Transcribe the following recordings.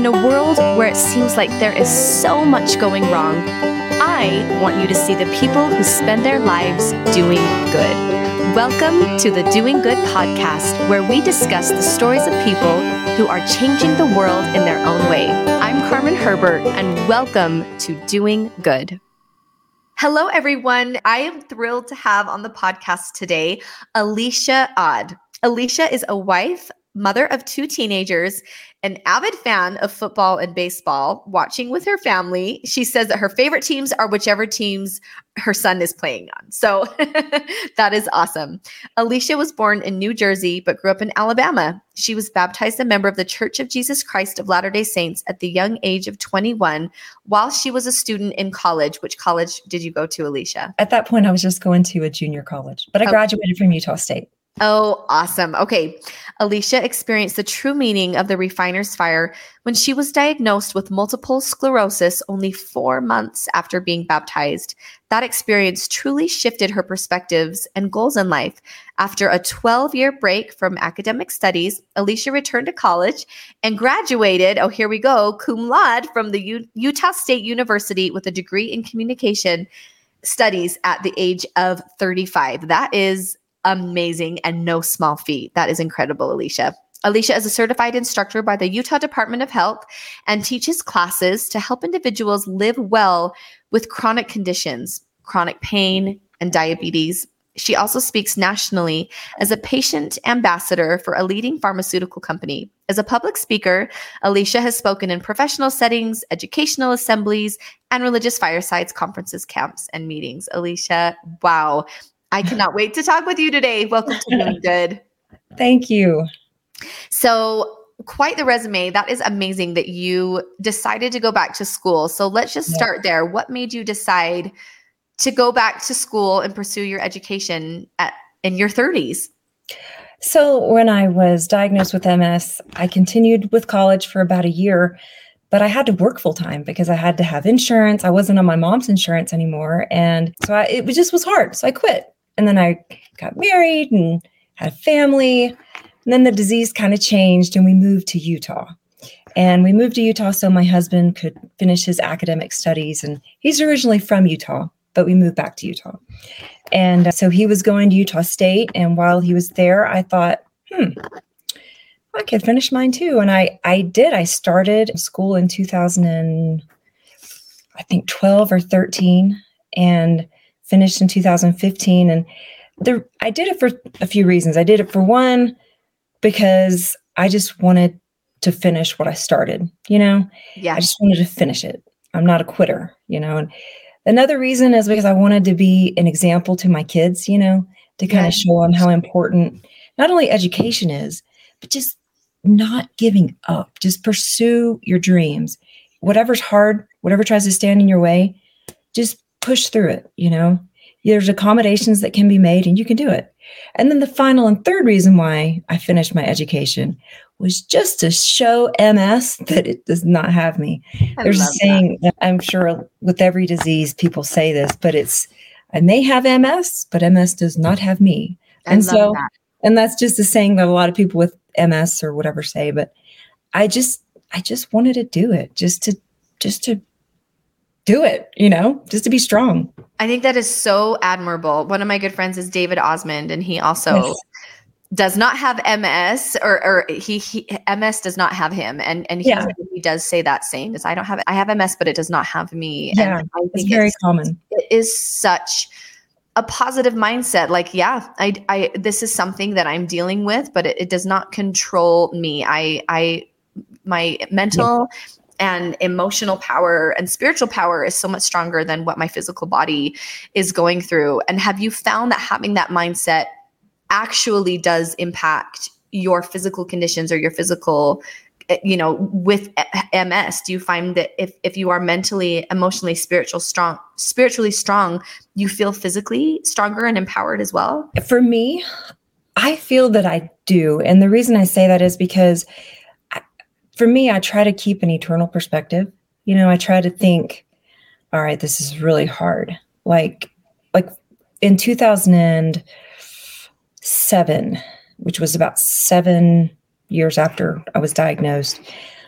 In a world where it seems like there is so much going wrong, I want you to see the people who spend their lives doing good. Welcome to the Doing Good podcast, where we discuss the stories of people who are changing the world in their own way. I'm Carmen Herbert, and welcome to Doing Good. Hello, everyone. I am thrilled to have on the podcast today Alysha Audd. Alysha is a wife, mother of two teenagers, an avid fan of football and baseball, watching with her family. She says that her favorite teams are whichever teams her son is playing on. So that is awesome. Alysha was born in New Jersey, but grew up in Alabama. She was baptized a member of the Church of Jesus Christ of Latter day Saints at the young age of 21 while she was a student in college. Which college did you go to, Alysha? At that point, I was just going to a junior college, but I oh. graduated from Utah State. Oh, awesome. Okay. Alysha experienced the true meaning of the refiner's fire when she was diagnosed with multiple sclerosis only four months after being baptized. That experience truly shifted her perspectives and goals in life. After a 12 year break from academic studies, Alysha returned to college and graduated, oh, here we go, cum laude from the U- Utah State University with a degree in communication studies at the age of 35. That is amazing and no small feat. That is incredible, Alysha. Alysha is a certified instructor by the Utah Department of Health and teaches classes to help individuals live well with chronic conditions, chronic pain, and diabetes. She also speaks nationally as a patient ambassador for a leading pharmaceutical company. As a public speaker, Alysha has spoken in professional settings, educational assemblies, and religious firesides, conferences, camps, and meetings. Alysha, wow. I cannot wait to talk with you today. Welcome to Doing Good. Thank you. So, quite the resume. That is amazing that you decided to go back to school. So, let's just start yeah. there. What made you decide to go back to school and pursue your education at in your 30s? So, when I was diagnosed with MS, I continued with college for about a year, but I had to work full time because I had to have insurance. I wasn't on my mom's insurance anymore. And so I, it just was hard. So I quit. And then I got married and had a family. And then the disease kind of changed and we moved to Utah. And we moved to Utah so my husband could finish his academic studies. And he's originally from Utah, but we moved back to Utah. And uh, so he was going to Utah State. And while he was there, I thought, hmm, I could finish mine too. And I, I did. I started school in 2000 and I think 12 or 13. And finished in 2015 and the I did it for a few reasons. I did it for one because I just wanted to finish what I started, you know? Yeah. I just wanted to finish it. I'm not a quitter, you know. And another reason is because I wanted to be an example to my kids, you know, to kind yeah. of show them how important not only education is, but just not giving up. Just pursue your dreams. Whatever's hard, whatever tries to stand in your way, just push through it, you know? There's accommodations that can be made and you can do it. And then the final and third reason why I finished my education was just to show MS that it does not have me. I There's a saying that. I'm sure with every disease people say this, but it's I may have MS, but MS does not have me. I and so that. and that's just a saying that a lot of people with MS or whatever say, but I just I just wanted to do it just to just to do it, you know, just to be strong. I think that is so admirable. One of my good friends is David Osmond, and he also yes. does not have MS, or, or he, he, MS does not have him, and and he, yeah. he does say that saying is I don't have I have MS, but it does not have me. Yeah, and I think it's very it's, common. It is such a positive mindset like yeah i i this is something that i'm dealing with but it, it does not control me i i my mental yeah and emotional power and spiritual power is so much stronger than what my physical body is going through. And have you found that having that mindset actually does impact your physical conditions or your physical eh, you know with ms do you find that if if you are mentally emotionally spiritual strong spiritually strong you feel physically stronger and empowered as well? For me i feel that i do. And the reason i say that is because for me, I try to keep an eternal perspective. You know, I try to think, all right, this is really hard. Like, like in 2007, which was about seven years after I was diagnosed,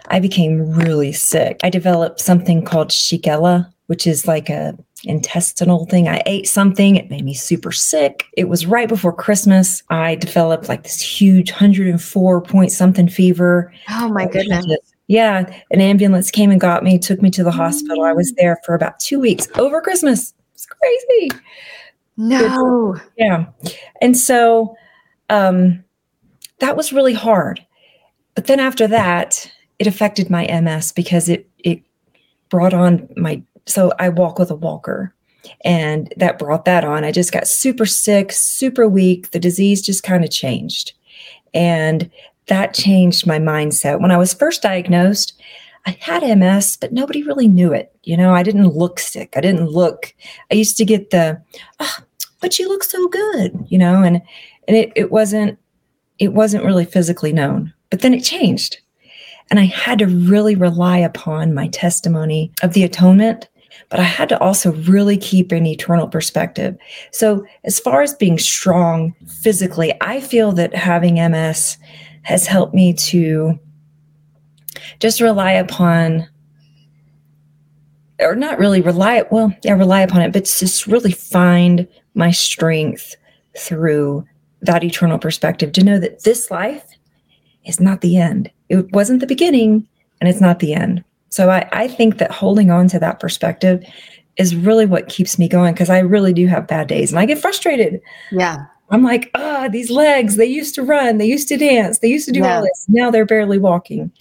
I became really sick. I developed something called Shigella, which is like a intestinal thing. I ate something, it made me super sick. It was right before Christmas. I developed like this huge 104 point something fever. Oh my goodness. Yeah, an ambulance came and got me, took me to the hospital. I was there for about 2 weeks over Christmas. It's crazy. No. Yeah. And so um that was really hard. But then after that, it affected my MS because it it brought on my so I walk with a walker and that brought that on. I just got super sick, super weak. The disease just kind of changed. And that changed my mindset. When I was first diagnosed, I had MS, but nobody really knew it. You know, I didn't look sick. I didn't look, I used to get the, oh, but you look so good, you know, and and it, it wasn't it wasn't really physically known. But then it changed. And I had to really rely upon my testimony of the atonement but I had to also really keep an eternal perspective. So, as far as being strong physically, I feel that having MS has helped me to just rely upon or not really rely well yeah rely upon it but just really find my strength through that eternal perspective to know that this life is not the end it wasn't the beginning and it's not the end so I, I think that holding on to that perspective is really what keeps me going because I really do have bad days and I get frustrated. Yeah. I'm like, ah, oh, these legs, they used to run, they used to dance, they used to do yeah. all this. Now they're barely walking.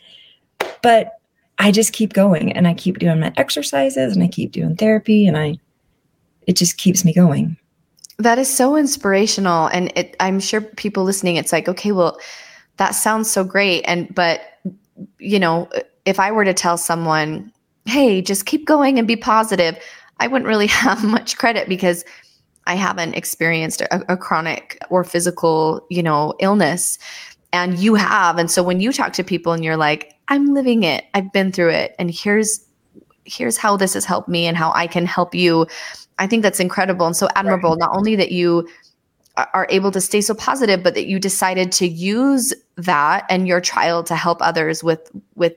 But I just keep going and I keep doing my exercises and I keep doing therapy and I it just keeps me going. That is so inspirational. And it I'm sure people listening, it's like, okay, well, that sounds so great. And but you know, if I were to tell someone, hey, just keep going and be positive, I wouldn't really have much credit because I haven't experienced a, a, chronic or physical, you know, illness. And you have. And so when you talk to people and you're like, I'm living it, I've been through it, and here's here's how this has helped me and how I can help you. I think that's incredible and so admirable. Not only that you are able to stay so positive but that you decided to use that and your trial to help others with with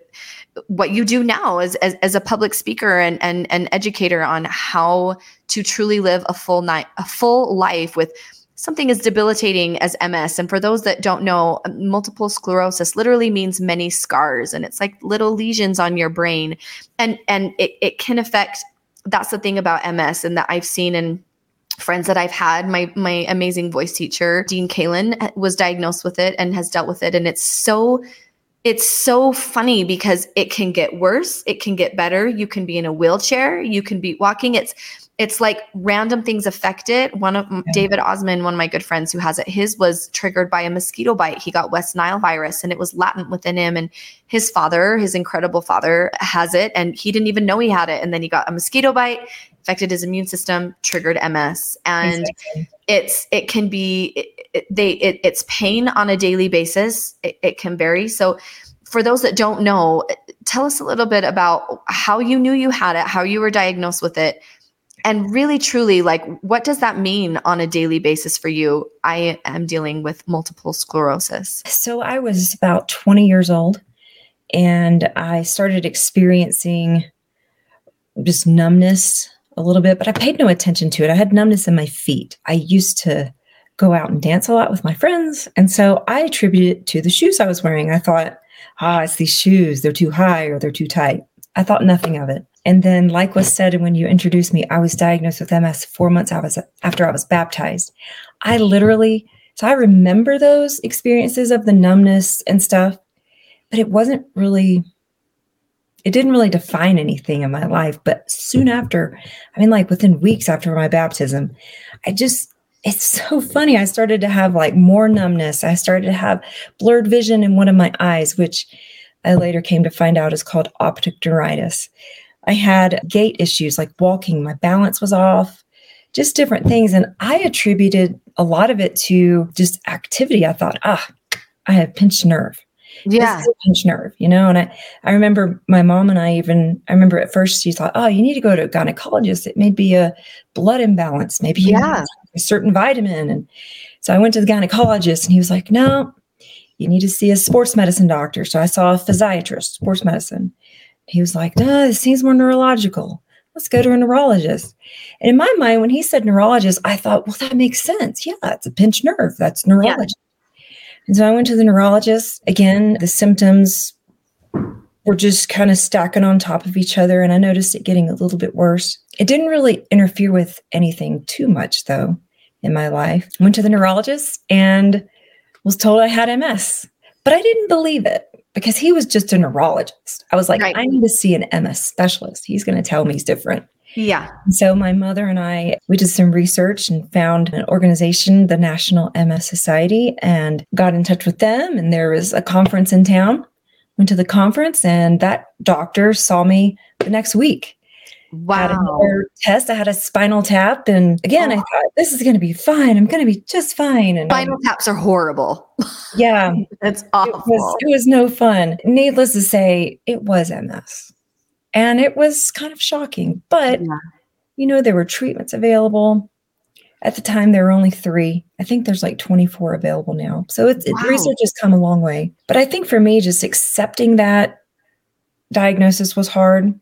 what you do now as, as, as a public speaker and, and an educator on how to truly live a full night a full life with something as debilitating as ms and for those that don't know multiple sclerosis literally means many scars and it's like little lesions on your brain. And and it, it can affect that's the thing about ms and that i've seen in friends that I've had. My my amazing voice teacher, Dean Kalen, was diagnosed with it and has dealt with it. And it's so it's so funny because it can get worse, it can get better. You can be in a wheelchair, you can be walking. It's it's like random things affect it. One of yeah. David Osmond, one of my good friends who has it, his was triggered by a mosquito bite. He got West Nile virus and it was latent within him. And his father, his incredible father, has it and he didn't even know he had it. And then he got a mosquito bite affected his immune system, triggered MS, and exactly. it's it can be it, it, they it, it's pain on a daily basis. It, it can vary. So, for those that don't know, tell us a little bit about how you knew you had it, how you were diagnosed with it, and really truly like what does that mean on a daily basis for you i am dealing with multiple sclerosis so i was about 20 years old and i started experiencing just numbness a little bit, but I paid no attention to it. I had numbness in my feet. I used to go out and dance a lot with my friends. And so I attributed it to the shoes I was wearing. I thought, ah, it's these shoes. They're too high or they're too tight. I thought nothing of it. And then, like was said when you introduced me, I was diagnosed with MS four months after I was baptized. I literally, so I remember those experiences of the numbness and stuff, but it wasn't really it didn't really define anything in my life. But soon after, I mean, like within weeks after my baptism, I just, it's so funny. I started to have like more numbness. I started to have blurred vision in one of my eyes, which I later came to find out is called optic neuritis. I had gait issues like walking, my balance was off, just different things. And I attributed a lot of it to just activity. I thought, ah, I have pinched nerve yeah pinch nerve you know and i i remember my mom and i even i remember at first she thought oh you need to go to a gynecologist it may be a blood imbalance maybe you yeah. a certain vitamin and so i went to the gynecologist and he was like no you need to see a sports medicine doctor. So I saw a physiatrist, sports medicine. He was like, "No, this seems more neurological. Let's go to a neurologist." And in my mind, when he said neurologist, I thought, "Well, that makes sense. Yeah, it's a pinched nerve. That's neurologist." And so I went to the neurologist. Again, the symptoms were just kind of stacking on top of each other, and I noticed it getting a little bit worse. It didn't really interfere with anything too much, though, in my life. Went to the neurologist and was told I had MS, but I didn't believe it because he was just a neurologist. I was like, right. I need to see an MS specialist. He's going to tell me he's different. Yeah. so my mother and I, we did some research and found an organization, the National MS Society, and got in touch with them. And there was a conference in town. Went to the conference, and that doctor saw me the next week. Wow. test. I had a spinal tap. And again, oh. I thought, this is going to be fine. I'm going to be just fine. And spinal taps are horrible. Yeah. It's awful. It was, it was no fun. Needless to say, it was MS. And it was kind of shocking. But, yeah. you know, there were treatments available. At the time, there were only three. I think there's like 24 available now. So it's, wow. it, research has come a long way. But I think for me, just accepting that diagnosis was hard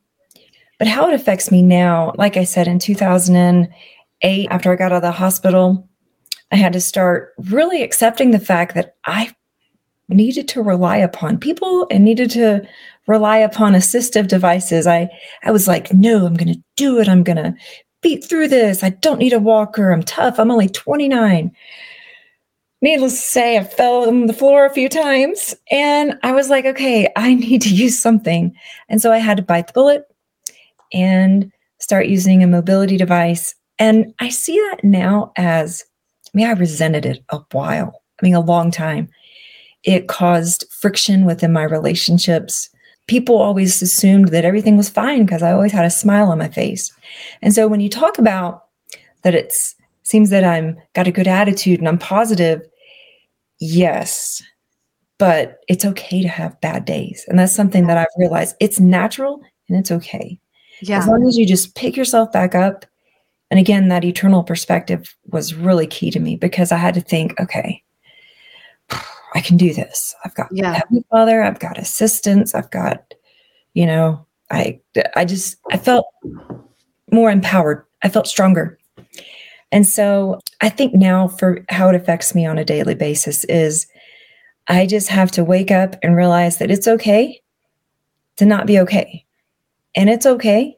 but how it affects me now, like I said, in 2008, after I got out of the hospital, I had to start really accepting the fact that I needed to rely upon people and needed to rely upon assistive devices. I, I was like, no, I'm going to do it. I'm going to beat through this. I don't need a walker. I'm tough. I'm only 29. Needless to say, I fell on the floor a few times and I was like, okay, I need to use something. And so I had to bite the bullet and start using a mobility device. And I see that now as, I mean, I resented it a while, I mean, a long time. It caused friction within my relationships. People always assumed that everything was fine because I always had a smile on my face. And so when you talk about that it's seems that I'm got a good attitude and I'm positive, yes, but it's okay to have bad days. And that's something that I've realized it's natural and it's okay. Yeah. As long as you just pick yourself back up. And again, that eternal perspective was really key to me because I had to think, okay, I can do this. I've got yeah. Heavenly Father, I've got assistance, I've got, you know, I I just I felt more empowered. I felt stronger. And so I think now for how it affects me on a daily basis is I just have to wake up and realize that it's okay to not be okay. And it's okay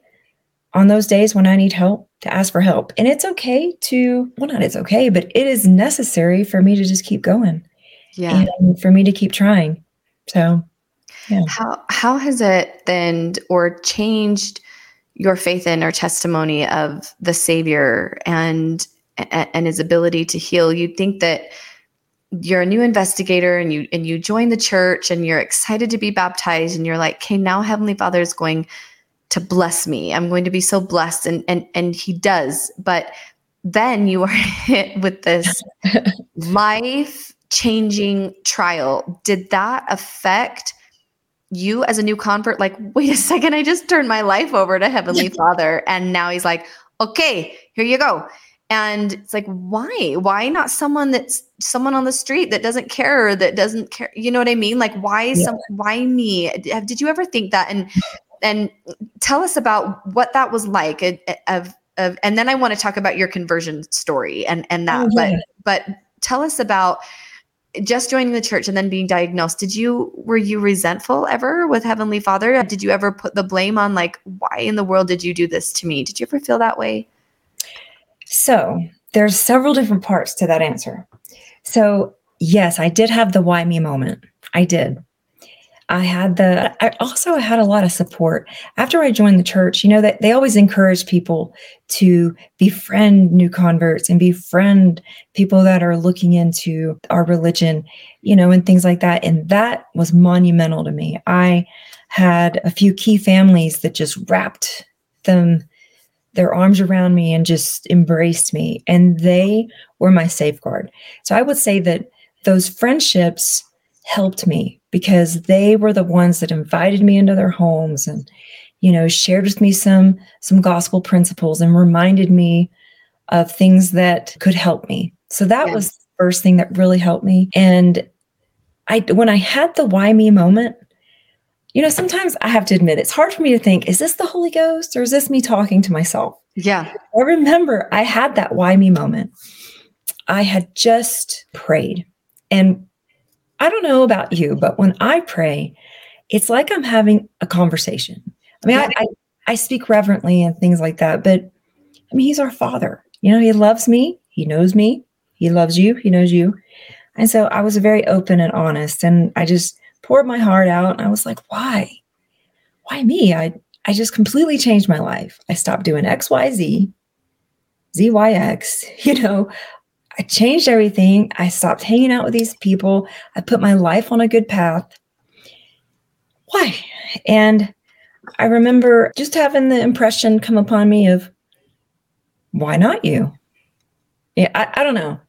on those days when I need help to ask for help. And it's okay to, well, not it's okay, but it is necessary for me to just keep going. Yeah. And for me to keep trying. So, yeah. How, how has it then or changed your faith in or testimony of the Savior and, and his ability to heal? You'd think that you're a new investigator and you and you join the church and you're excited to be baptized and you're like okay now heavenly father is going to bless me. I'm going to be so blessed. And and and he does. But then you are hit with this life changing trial. Did that affect you as a new convert? Like, wait a second, I just turned my life over to Heavenly Father. And now he's like, okay, here you go. And it's like, why? Why not someone that's someone on the street that doesn't care, that doesn't care? You know what I mean? Like, why yeah. some? Why me? Did you ever think that? And and tell us about what that was like uh, uh, of, of and then I want to talk about your conversion story and and that oh, yeah. but but tell us about just joining the church and then being diagnosed did you were you resentful ever with heavenly father? Did you ever put the blame on like why in the world did you do this to me? Did you ever feel that way? So there's several different parts to that answer. So yes i did have the why me moment. I did I had the, I also had a lot of support. After I joined the church, you know, that they always encourage people to befriend new converts and befriend people that are looking into our religion, you know, and things like that. And that was monumental to me. I had a few key families that just wrapped them their arms around me and just embraced me and they were my safeguard. So I would say that those friendships helped me because they were the ones that invited me into their homes and you know shared with me some some gospel principles and reminded me of things that could help me so that was the first thing that really helped me and I when I had the why me moment, you know, sometimes I have to admit it's hard for me to think, is this the Holy Ghost or is this me talking to myself? Yeah. I remember I had that why me moment. I had just prayed. And I don't know about you, but when I pray, it's like I'm having a conversation. I mean, yeah. I, I, I speak reverently and things like that, but I mean, he's our father. You know, he loves me, he knows me, he loves you, he knows you. And so I was very open and honest. And I just poured my heart out. And I was like, why? Why me? I I just completely changed my life. I stopped doing XYZ, ZYX, you know. I changed everything. I stopped hanging out with these people. I put my life on a good path. Why? And I remember just having the impression come upon me of, why not you? Yeah, I, I don't know.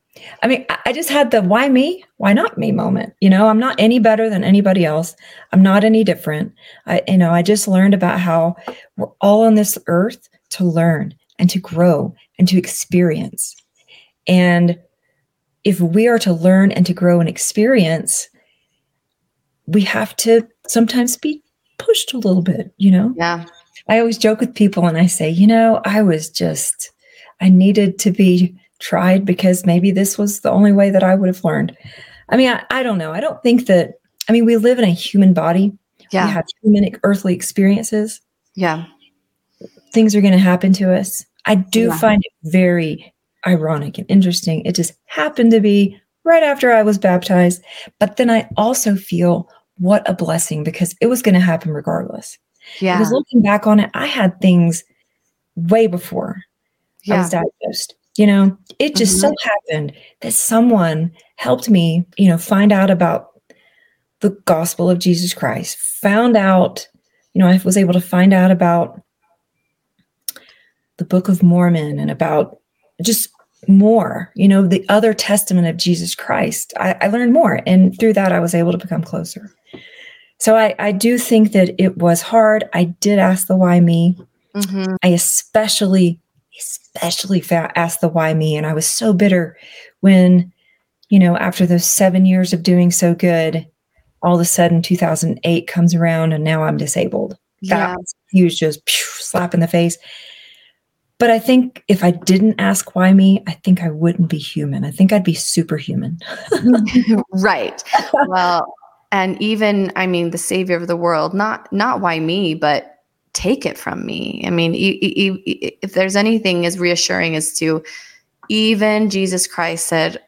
I mean, I just had the why me, why not me moment. You know, I'm not any better than anybody else. I'm not any different. I, you know, I just learned about how we're all on this earth to learn and to grow and to experience. And if we are to learn and to grow and experience, we have to sometimes be pushed a little bit, you know? Yeah. I always joke with people and I say, you know, I was just, I needed to be tried because maybe this was the only way that I would have learned. I mean, I, I don't know. I don't think that, I mean, we live in a human body. Yeah. We have human earthly experiences. Yeah. Things are going to happen to us. I do yeah. find it very ironic and interesting. It just happened to be right after I was baptized. But then I also feel what a blessing because it was going to happen regardless. Yeah. Because looking back on it, I had things way before yeah. I was diagnosed. You know, it just mm-hmm. so happened that someone helped me, you know, find out about the gospel of Jesus Christ, found out, you know, I was able to find out about the Book of Mormon and about just more, you know, the other testament of Jesus Christ. I, I learned more. And through that, I was able to become closer. So I, I do think that it was hard. I did ask the why me. Mm-hmm. I especially especially asked the why me. And I was so bitter when, you know, after those seven years of doing so good, all of a sudden 2008 comes around and now I'm disabled. Yeah. That huge, just slap in the face. But I think if I didn't ask why me, I think I wouldn't be human. I think I'd be superhuman. right. Well, and even I mean the savior of the world, not not why me, but take it from me. I mean, if there's anything as reassuring as to even Jesus Christ said,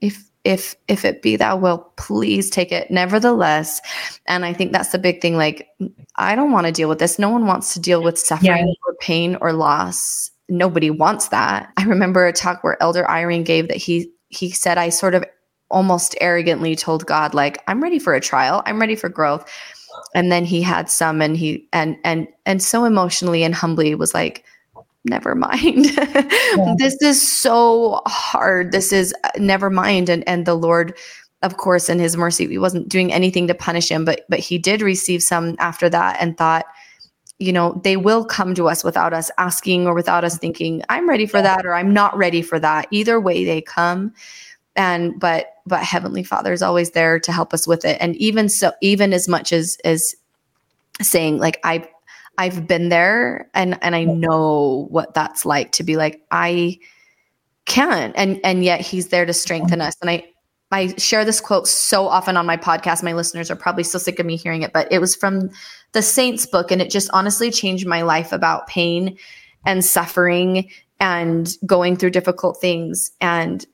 if if if it be thou will please take it nevertheless and i think that's the big thing like i don't want to deal with this. No one wants to deal with suffering yeah. or pain or loss. Nobody wants that. I remember a talk where elder Eyring gave that he he said i sort of almost arrogantly told god like i'm ready for a trial. I'm ready for growth and then he had some and he and and and so emotionally and humbly was like never mind. Yeah. this is so hard. This is uh, never mind. And and the lord of course in his mercy he wasn't doing anything to punish him but but he did receive some after that and thought you know they will come to us without us asking or without us thinking i'm ready for that or i'm not ready for that. Either way they come. And but but heavenly father is always there to help us with it. And even so even as much as as saying like i i've been there and and i know what that's like to be like i can't. And and yet he's there to strengthen us. And i I share this quote so often on my podcast. My listeners are probably so sick of me hearing it, but it was from the Saints book. And it just honestly changed my life about pain and suffering and going through difficult things. And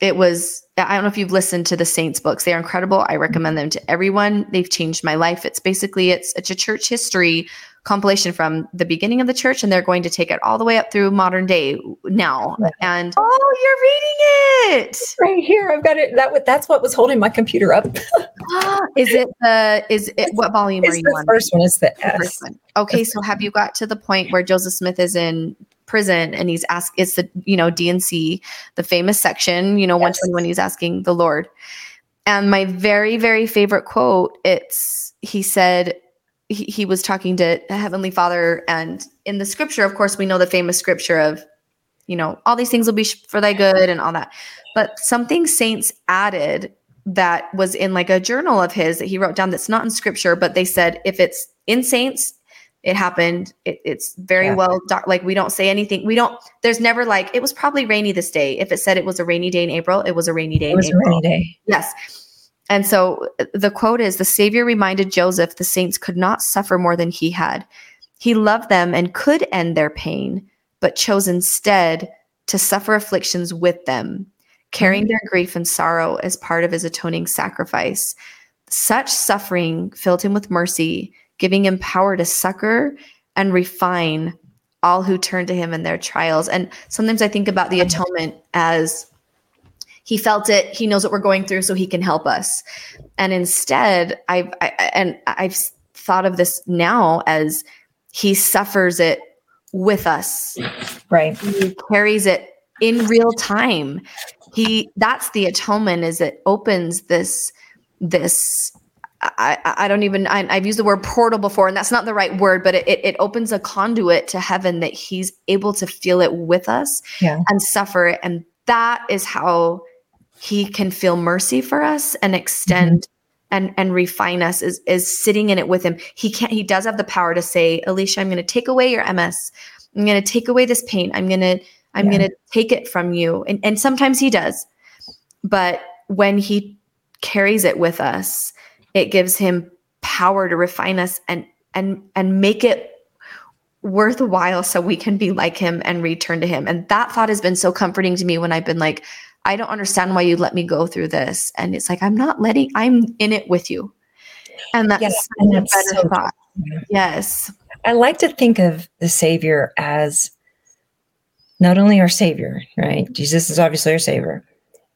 it was i don't know if you've listened to the saints books they're incredible i recommend them to everyone they've changed my life it's basically it's, it's a church history compilation from the beginning of the church and they're going to take it all the way up through modern day now. And oh you're reading it! Right here. I've got it. That that's what was holding my computer up. Is it the is it what volume it's are you the on? first one. Is the, first one. Okay so have you got to the point where joseph smith is in prison and he's asked it's the you know D&C the famous section you know yes. 121 he's asking the Lord. And my very very favorite quote it's he said he, he was talking to heavenly father and in the scripture of course we know the famous scripture of you know all these things will be for thy good and all that but something saints added that was in like a journal of his that he wrote down that's not in scripture, but they said if it's in saints, it happened. It, it's very yeah. well doc- like we don't say anything. We don't. There's never like it was probably rainy this day. If it said it was a rainy day in April, it was a rainy day. It was a rainy day. Yes. And so uh, the quote is the Savior reminded Joseph the saints could not suffer more than he had. He loved them and could end their pain, but chose instead to suffer afflictions with them, carrying mm-hmm. their grief and sorrow as part of his atoning sacrifice. Such suffering filled him with mercy giving him power to succor and refine all who turn to him in their trials. And sometimes I think about the atonement as he felt it, he knows what we're going through, so he can help us. And instead, I've I, and I've thought of this now as he suffers it with us. Right. He carries it in real time. He that's the atonement is it opens this this I, I don't even I, have used the word portal before and that's not the right word but it, it opens a conduit to heaven that he's able to feel it with us yeah. and suffer it and that is how he can feel mercy for us and extend mm-hmm. and and refine us is is sitting in it with him he can't he does have the power to say alysha i'm going to take away your ms i'm going to take away this pain i'm going to i'm yeah. going to take it from you and and sometimes he does but when he carries it with us it gives him power to refine us and and and make it worthwhile so we can be like him and return to him. And that thought has been so comforting to me when I've been like, I don't understand why you let me go through this. And it's like, I'm not letting, I'm in it with you. And that's, yes, and that's a better so thought. True. Yes. I like to think of the Savior as not only our Savior, right? Jesus is obviously our Savior.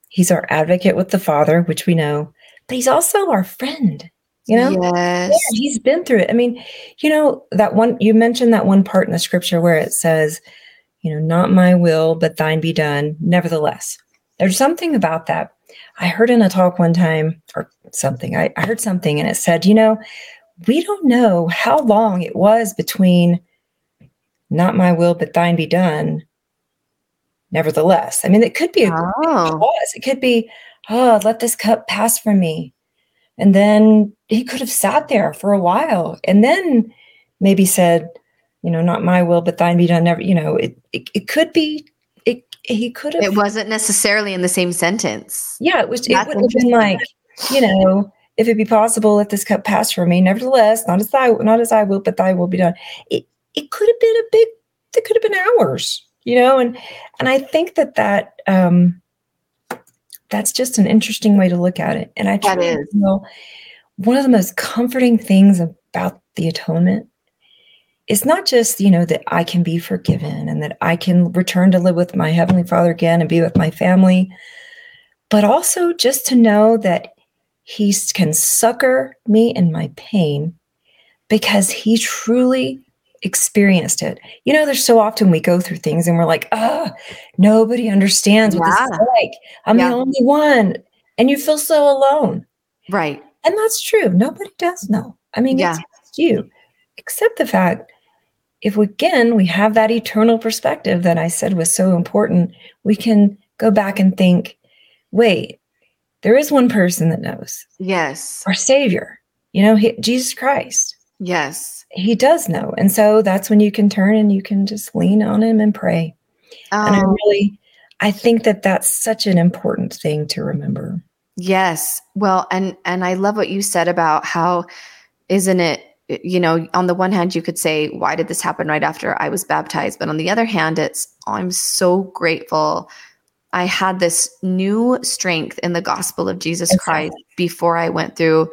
He's our advocate with the Father, which we know, but he's also our friend. You know, yes. Yeah, he's been through it. I mean, you know, that one you mentioned that one part in the scripture where it says, you know, not my will, but thine be done. Nevertheless, there's something about that. I heard in a talk one time or something, I, I heard something and it said, you know, we don't know how long it was between not my will, but thine be done. Nevertheless, I mean, it could be a oh. pause. It could be, oh, let this cup pass from me. And then he could have sat there for a while and then maybe said, you know, not my will, but thine be done. Never, you know, it, it, it could be, he could have. It wasn't necessarily in the same sentence. Yeah, it was, That's it would have been like, you know, if it be possible, let this cup pass from me. Nevertheless, not as thy, not as I will, but thy will be done. It, it could have been a big, it could have been hours, you know, and, and I think that that, um, that's just an interesting way to look at it. And I that is. Feel one of the most comforting things about the atonement is not just, you know, that I can be forgiven and that I can return to live with my Heavenly Father again and be with my family, but also just to know that He can succor me in my pain because He truly experienced it. You know, there's so often we go through things and we're like, ah, oh, nobody understands what yeah. this is like. I'm yeah. the only one. And you feel so alone. Right. And that's true. Nobody does know. I mean, yeah. it's you, except the fact if we, again we have that eternal perspective that I said was so important, we can go back and think, wait, there is one person that knows. Yes. Our Savior, you know, he, Jesus Christ. Yes. He does know. And so that's when you can turn and you can just lean on him and pray. Um, and I oh. really, I think that that's such an important thing to remember. Yes. Well, and and I love what you said about how isn't it you know, on the one hand you could say why did this happen right after I was baptized, but on the other hand it's oh, I'm so grateful I had this new strength in the gospel of Jesus Christ before I went through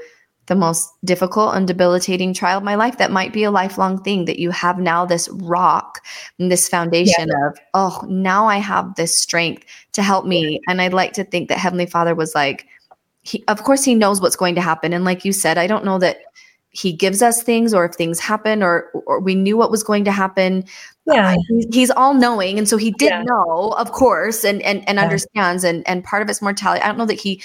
the most difficult and debilitating trial of my life that might be a lifelong thing that you have now this rock and this foundation yeah. of oh now i have this strength to help me. And i'd like to think that heavenly father was like he of course he knows what's going to happen. And like you said i don't know that he gives us things or if things happen or or we knew what was going to happen yeah he's all knowing and so he did yeah. know of course and and, and yeah. understands and and part of it's mortality i don't know that he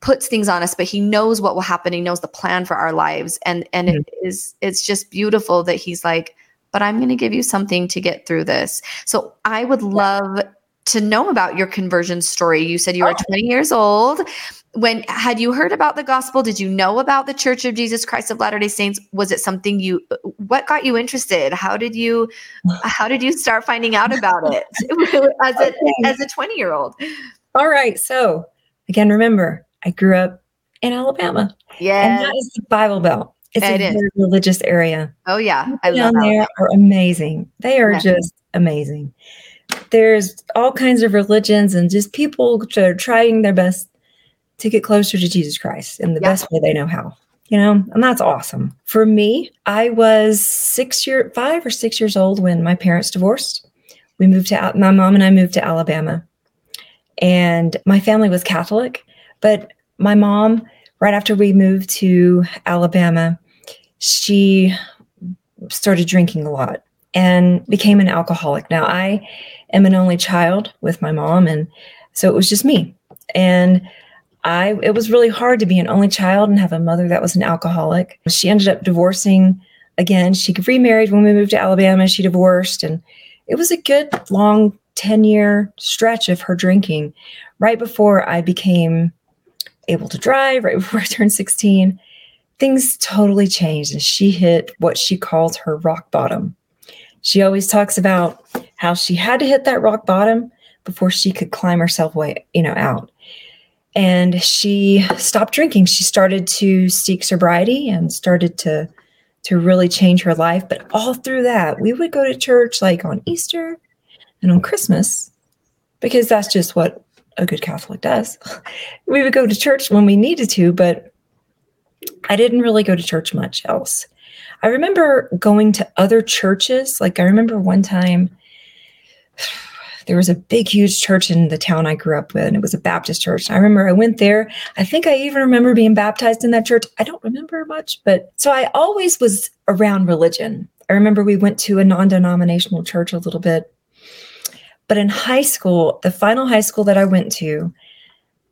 puts things on us but he knows what will happen he knows the plan for our lives and and mm-hmm. it is it's just beautiful that he's like but i'm going to give you something to get through this so i would love to know about your conversion story you said you were oh. 20 years old when had you heard about the gospel? Did you know about the Church of Jesus Christ of Latter-day Saints? Was it something you what got you interested? How did you how did you start finding out about it as a okay. as a 20-year-old? All right. So, again, remember, I grew up in Alabama. Yeah. And that is the Bible Belt. It's it a is. very religious area. Oh yeah. People I love down there are amazing. They are yeah. just amazing. There's all kinds of religions and just people that are trying their best to get closer to Jesus Christ in the yeah. best way they know how. You know, and that's awesome. For me, I was six year, five or six years old when my parents divorced. We moved to my mom and I moved to Alabama, and my family was Catholic. But my mom, right after we moved to Alabama, she started drinking a lot and became an alcoholic. Now, I am an only child with my mom, and so it was just me. And I it was really hard to be an only child and have a mother that was an alcoholic. She ended up divorcing again. She remarried when we moved to Alabama. She divorced and it was a good long 10 year stretch of her drinking right before I became able to drive, right before I turned 16. Things totally changed and she hit what she calls her rock bottom. She always talks about how she had to hit that rock bottom before she could climb herself way, you know, out and she stopped drinking. She started to seek sobriety and started to to really change her life. But all through that we would go to church like on easter and on christmas because that's just what a good catholic does. We would go to church when we needed to but i didn't really go to church much else. I remember going to other churches. Like i remember one time there was a big, huge church in the town I grew up with, and it was a Baptist church. I remember I went there. I think I even remember being baptized in that church. I don't remember much, but so I always was around religion. I remember we went to a non denominational church a little bit. But in high school, the final high school that I went to,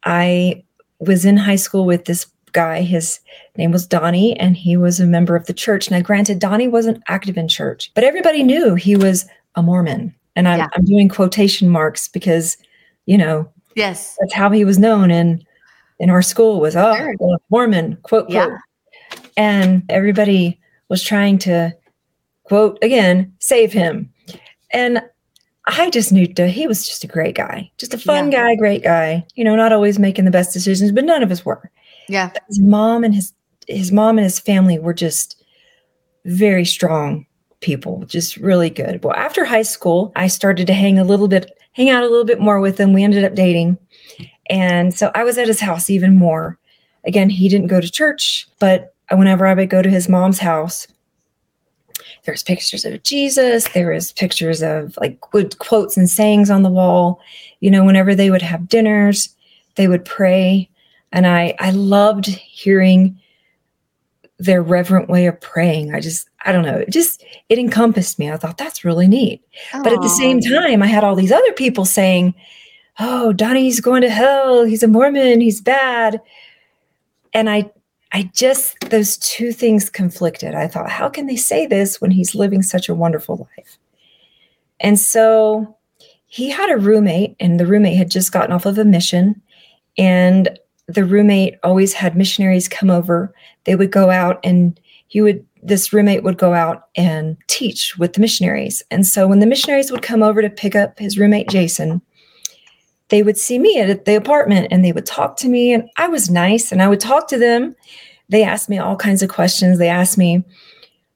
I was in high school with this guy. His name was Donnie, and he was a member of the church. Now, granted, Donnie wasn't active in church, but everybody knew he was a Mormon. And I'm, yeah. I'm doing quotation marks because, you know, yes, that's how he was known. And in our school was, oh, sure. Mormon, quote, quote. Yeah. And everybody was trying to, quote, again, save him. And I just knew to, he was just a great guy, just a fun yeah. guy, great guy, you know, not always making the best decisions, but none of us were. Yeah. His mom and his, his mom and his family were just very strong people, just really good. Well, after high school, I started to hang a little bit, hang out a little bit more with him. We ended up dating. And so I was at his house even more. Again, he didn't go to church, but whenever I would go to his mom's house, there's pictures of Jesus, there was pictures of like good quotes and sayings on the wall. You know, whenever they would have dinners, they would pray. And I I loved hearing their reverent way of praying. I just, I don't know, it just, it encompassed me. I thought that's really neat. Aww. But at the same time, I had all these other people saying, oh, Donnie's going to hell. He's a Mormon. He's bad. And I, I just, those two things conflicted. I thought, how can they say this when he's living such a wonderful life? And so he had a roommate, and the roommate had just gotten off of a mission. And the roommate always had missionaries come over. They would go out and he would this roommate would go out and teach with the missionaries. And so when the missionaries would come over to pick up his roommate Jason, they would see me at the apartment and they would talk to me and I was nice and I would talk to them. They asked me all kinds of questions. They asked me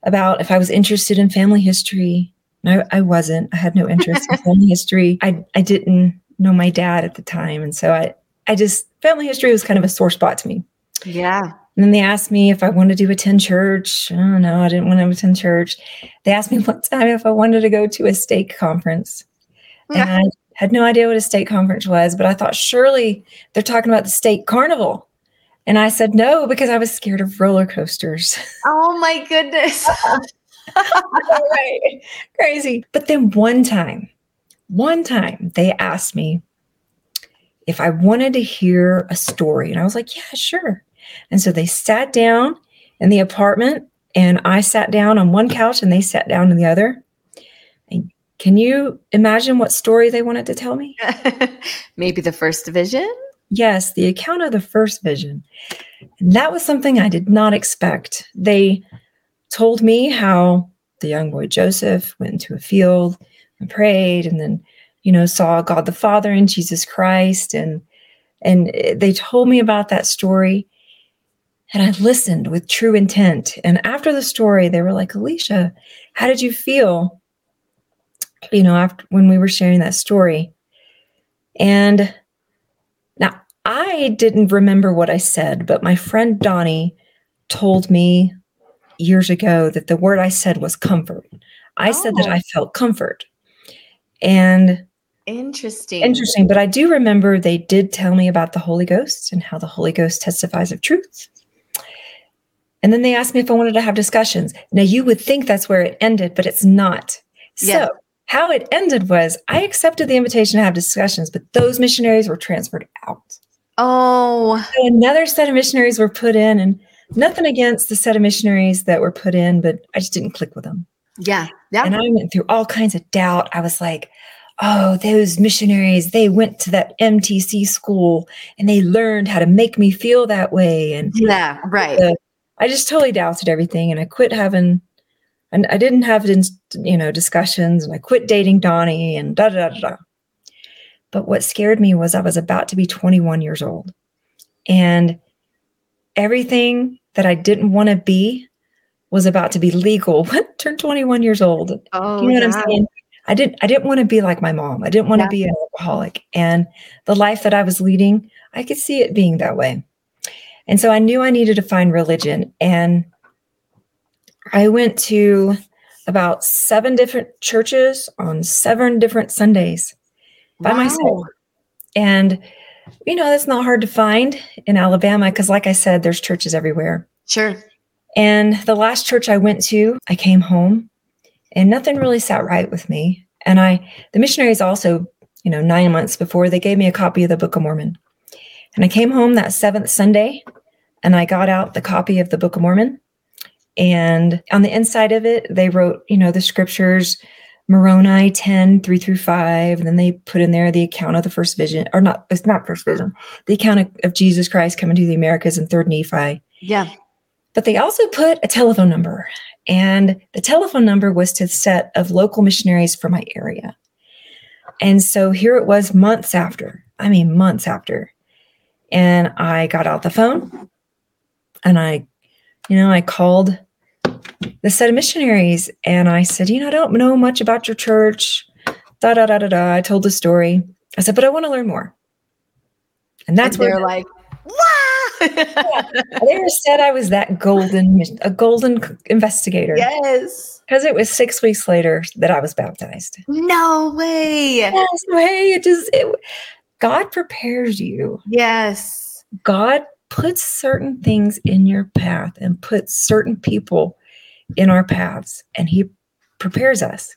about if I was interested in family history. No, I wasn't. I had no interest in family history. I I didn't know my dad at the time and so I I just family history was kind of a sore spot to me. Yeah. And then they asked me if I wanted to attend church. I don't know. I didn't want to attend church. They asked me one time if I wanted to go to a stake conference. And hmm. I had no idea what a stake conference was, but I thought surely they're talking about the state carnival. And I said no because I was scared of roller coasters. Oh my goodness. right. Crazy. But then one time, one time they asked me if I wanted to hear a story. And I was like, yeah, sure. And so they sat down in the apartment, and I sat down on one couch and they sat down in the other. And can you imagine what story they wanted to tell me? Maybe the first vision? Yes, the account of the first vision. And that was something I did not expect. They told me how the young boy Joseph went into a field and prayed and then, you know, saw God the Father and Jesus Christ and and they told me about that story and I listened with true intent. And after the story, they were like, Alysha, how did you feel? You know, after when we were sharing that story. And now I didn't remember what I said, but my friend Donnie told me years ago that the word I said was comfort. I oh. said that oh. I oh. felt comfort. And interesting. Interesting. But I do remember they did tell me about the Holy Ghost and how the Holy Ghost testifies of truth. And then they asked me if I wanted to have discussions. Now, you would think that's where it ended, but it's not. Yeah. So, how it ended was I accepted the invitation to have discussions, but those missionaries were transferred out. Oh. So another set of missionaries were put in, and nothing against the set of missionaries that were put in, but I just didn't click with them. Yeah. Yeah. And I went through all kinds of doubt. I was like, oh, those missionaries, they went to that MTC school and they learned how to make me feel that way. And yeah, right. The, I just totally doubted everything and I quit having and I didn't have you know discussions and I quit dating Donnie and da da da da. But what scared me was I was about to be 21 years old. And everything that I didn't want to be was about to be legal. What turned 21 years old? Oh, you know yeah. I'm saying? I didn't I didn't want to be like my mom. I didn't want yeah. to be an alcoholic. And the life that I was leading, I could see it being that way. And so I knew I needed to find religion. And I went to about seven different churches on seven different Sundays by wow. myself. And, you know, that's not hard to find in Alabama because, like I said, there's churches everywhere. Sure. And the last church I went to, I came home and nothing really sat right with me. And I, the missionaries also, you know, nine months before, they gave me a copy of the Book of Mormon. And I came home that seventh Sunday and I got out the copy of the Book of Mormon. And on the inside of it, they wrote, you know, the scriptures, Moroni 10, 3 through 5. And then they put in there the account of the first vision, or not, it's not first vision, the account of, of Jesus Christ coming to the Americas in 3rd Nephi. Yeah. But they also put a telephone number. And the telephone number was to the set of local missionaries for my area. And so here it was months after, I mean, months after. And I got out the phone and I, you know, I called the set of missionaries and I said, you know, I don't know much about your church. Da da da da da. I told the story. I said, but I want to learn more. And that's and they're like, wow. They said I was that golden, a golden investigator. Yes. Because it was six weeks later that I was baptized. No way. Yes, way. It just, it, God prepares you. Yes. God puts certain things in your path and puts certain people in our paths, and He prepares us.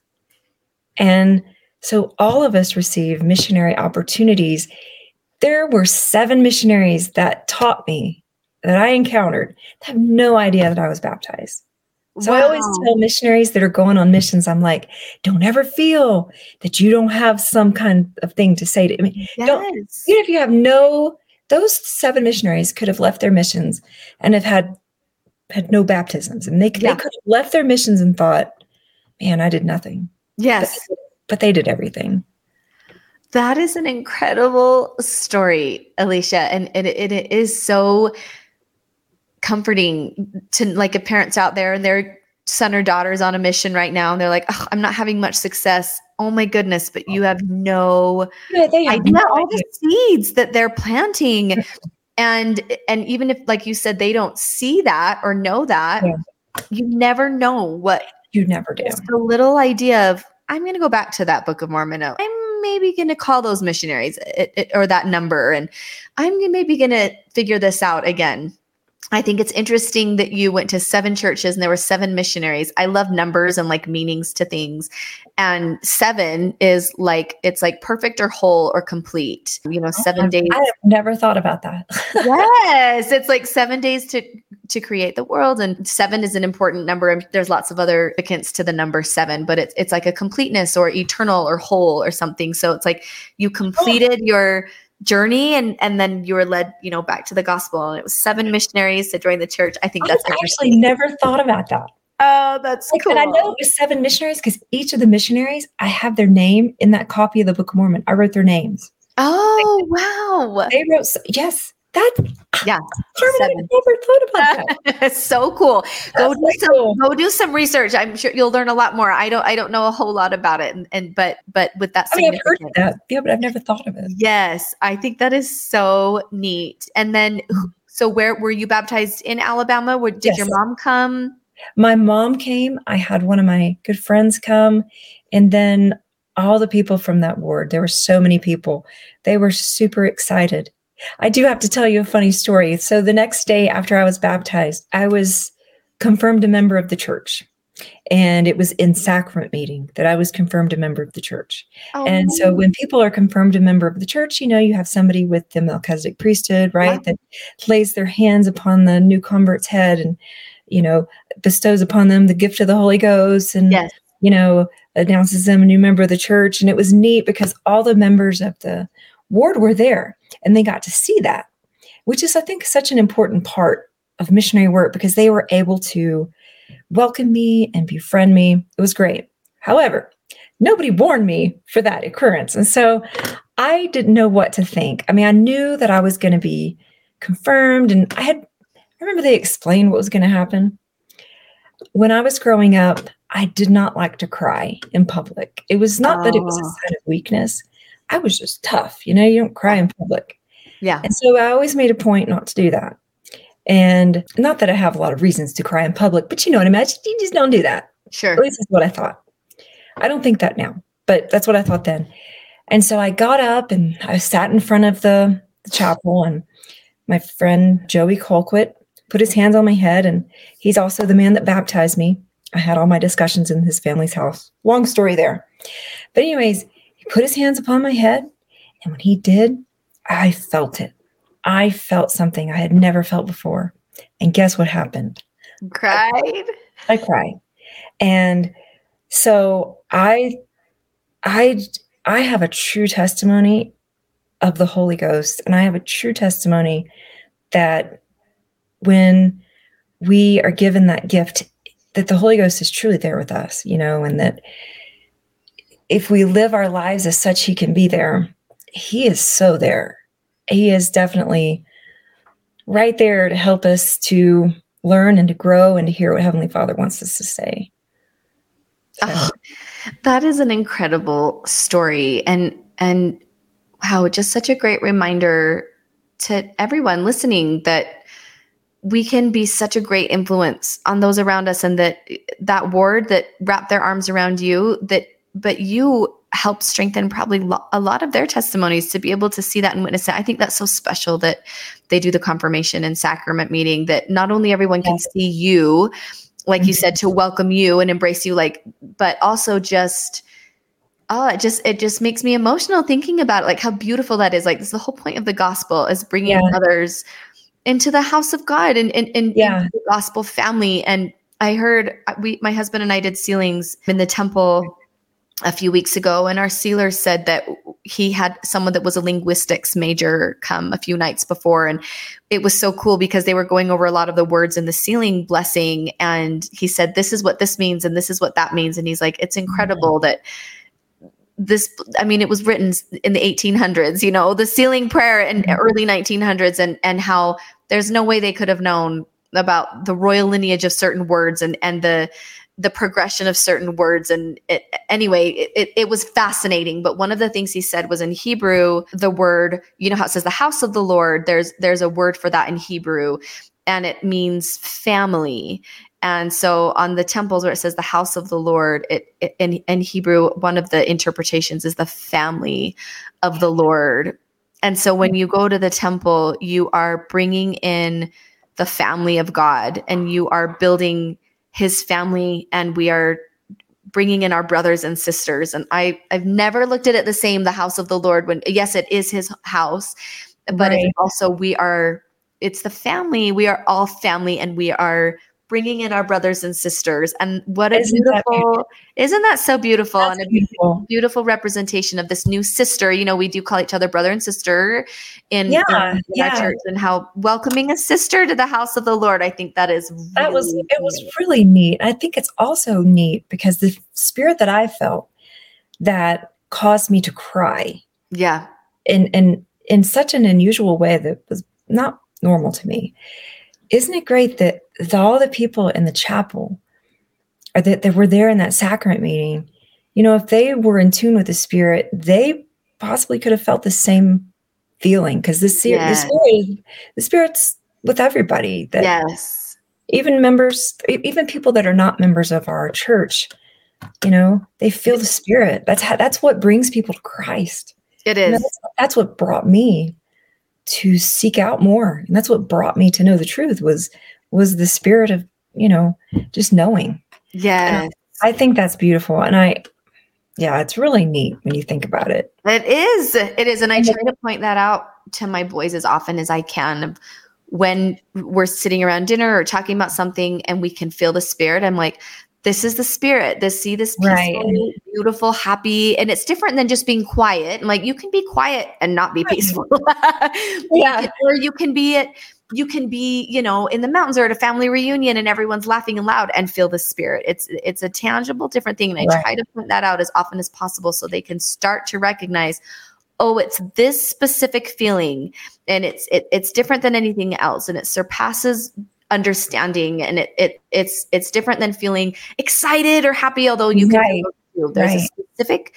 And so all of us receive missionary opportunities. There were seven missionaries that taught me that I encountered that have no idea that I was baptized. So wow. I always tell missionaries that are going on missions, I'm like, don't ever feel that you don't have some kind of thing to say to me. Yes. Don't, even if you have no, those seven missionaries could have left their missions and have had had no baptisms, and they, yeah. they could have left their missions and thought, man, I did nothing. Yes, but, but they did everything. That is an incredible story, Alysha, and it, it, it is so comforting to like a parents out there and their son or daughter's on a mission right now and they're like oh, i'm not having much success. Oh my goodness but you have no yeah, they have idea no all the seeds that they're planting. And and even if like you said they don't see that or know that yeah. you never know what you never do. A little idea of i'm going to go back to that book of mormon. I'm maybe going to call those missionaries it, it, or that number and i'm maybe going to figure this out again I think it's interesting that you went to seven churches and there were seven missionaries. I love numbers and like meanings to things. And seven is like, it's like perfect or whole or complete, you know, seven um, days. I have never thought about that. yes. It's like seven days to, to create the world. And seven is an important number. And there's lots of other significance to the number seven, but it's, it's like a completeness or eternal or whole or something. So it's like you completed oh. your, journey and and then you were led you know back to the gospel and it was seven missionaries to join the church i think that's I actually never thought about that oh that's like, cool and i know it was seven missionaries because each of the missionaries i have their name in that copy of the book of mormon i wrote their names oh wow they wrote yes that yeah I never thought about that. so cool. Go That's do so some cool. go do some research. I'm sure you'll learn a lot more. I don't I don't know a whole lot about it. And, and but but with that I mean, I've heard that. Yeah, but I've never thought of it. Yes, I think that is so neat. And then so where were you baptized in Alabama? Where did your mom come? My mom came. I had one of my good friends come, and then all the people from that ward. There were so many people. They were super excited. I do have to tell you a funny story. So the next day after I was baptized, I was confirmed a member of the church. And it was in sacrament meeting that I was confirmed a member of the church. Oh, And so when people are confirmed a member of the church, you know, you have somebody with the Melchizedek priesthood, right? That lays their hands upon the new convert's head and, you know, bestows upon them the gift of the Holy Ghost and, yes. you know, announces them a new member of the church. And it was neat because all the members of the ward were there and they got to see that, which is, I think, such an important part of missionary work because they were able to welcome me and befriend me. It was great. However, nobody warned me for that occurrence. And so I didn't know what to think. I mean, I knew that I was going to be confirmed, and I had, I remember they explained what was going to happen. When I was growing up, I did not like to cry in public. It was not that it was a Oh. sign of weakness. I was just tough. You know, you don't cry in public. Yeah. And so I always made a point not to do that. And not that I have a lot of reasons to cry in public, but you know what I mean? You just don't do that. Sure. At least that's what I thought. I don't think that now, but that's what I thought then. And so I got up and I sat in front of the, the chapel, and my friend Joey Colquitt put his hands on my head, and he's also the man that baptized me. I had all my discussions in his family's house. Long story there. But, anyways, he put his hands upon my head, and when he did, I felt it. I felt something I had never felt before. And guess what happened? Cried. I cried. And so I I I have a true testimony of the Holy Ghost and I have a true testimony that when we are given that gift that the Holy Ghost is truly there with us, you know, and that if we live our lives as such he can be there. He is so there. He is definitely right there to help us to learn and to grow and to hear what Heavenly Father wants us to say. So, Oh, that is an incredible story and and wow just such a great reminder to everyone listening that we can be such a great influence on those around us and that that word that wrapped their arms around you that but you help strengthen probably lo- a lot of their testimonies to be able to see that and witness it i think that's so special that they do the confirmation and sacrament meeting that not only everyone can see you like you Mhm. said to welcome you and embrace you like but also just oh it just it just makes me emotional thinking about it like how beautiful that is like this is the whole point of the gospel is bringing Yeah. others into the house of god and, and, and Yeah. the gospel family and i heard uh, we my husband and i did sealings in the temple a few weeks ago and our sealer said that he had someone that was a linguistics major come a few nights before and it was so cool because they were going over a lot of the words in the sealing blessing and he said this is what this means and this is what that means and he's like it's incredible that this i mean it was written in the 1800s you know the sealing prayer in Mhm. early 1900s and and how there's no way they could have known about the royal lineage of certain words and and the the progression of certain words and it, anyway it, it was fascinating but one of the things he said was in hebrew the word you know how it says the house of the lord there's there's a word for that in hebrew and it means family. And so on the temples where it says the house of the lord it, it in, in hebrew one of the interpretations is the family of the lord. And so when you go to the temple you are bringing in the family of god and you are building his family and we are bringing in our brothers and sisters and i i've never looked at it the same the house of the lord when yes it is his house but Right. it's also we are it's the family we are all family and we are bringing in our brothers and sisters. And what a Isn't that beautiful, isn't that so beautiful? That's and a beautiful. beautiful representation of this new sister. You know, we do call each other brother and sister in, Yeah, in, yeah. our church and how welcoming a sister to the house of the Lord. I think that is that was really it was really neat i think it's also neat because the spirit that i felt that caused me to cry yeah. in in in such an unusual way that was not normal to me isn't it great that all the people in the chapel or that, that were there in that sacrament meeting? You know if they were in tune with the spirit they possibly could have felt the same feeling because the, se- the spirit the spirit's with everybody that Yes. even members even people that are not members of our church you know they feel the spirit. That's how that's what brings people to christ. It is. You know, that's, that's what brought me to seek out more and that's what brought me to know the truth was was the spirit of you know just knowing yeah i think that's beautiful and i yeah it's really neat when you think about it It is. It is. And I try to point that out to my boys as often as I can. When we're sitting around dinner or talking about something and we can feel the spirit, I'm like, this is the spirit. This see this peaceful, Right. beautiful, happy, and it's different than just being quiet. And like you can be quiet and not be Right. peaceful. Yeah. or you can be at you can be, you know, in the mountains or at a family reunion and everyone's laughing and loud and feel the spirit. It's it's a tangible different thing. And I Right. try to point that out as often as possible so they can start to recognize, oh, it's this specific feeling and it's it, it's different than anything else and it surpasses understanding and it, it it's it's different than feeling excited or happy, although you can Right. feel there's a specific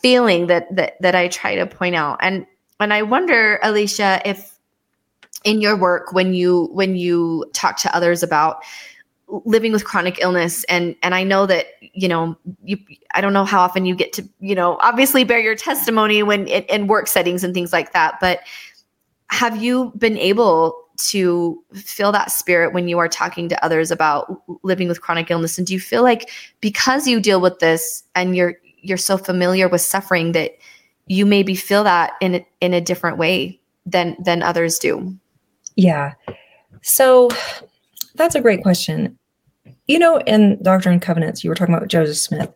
feeling that that that I try to point out. And and I wonder, Alysha, if in your work when you when you talk to others about living with chronic illness and and I know that you know you I don't know how often you get to you know obviously bear your testimony when in, in work settings and things like that but have you been able to feel that spirit when you are talking to others about living with chronic illness and do you feel like because you deal with this and you're you're so familiar with suffering that you maybe feel that in in a different way than than others do Yeah. So that's a great question. You know, in Doctrine and Covenants, you were talking about Joseph Smith,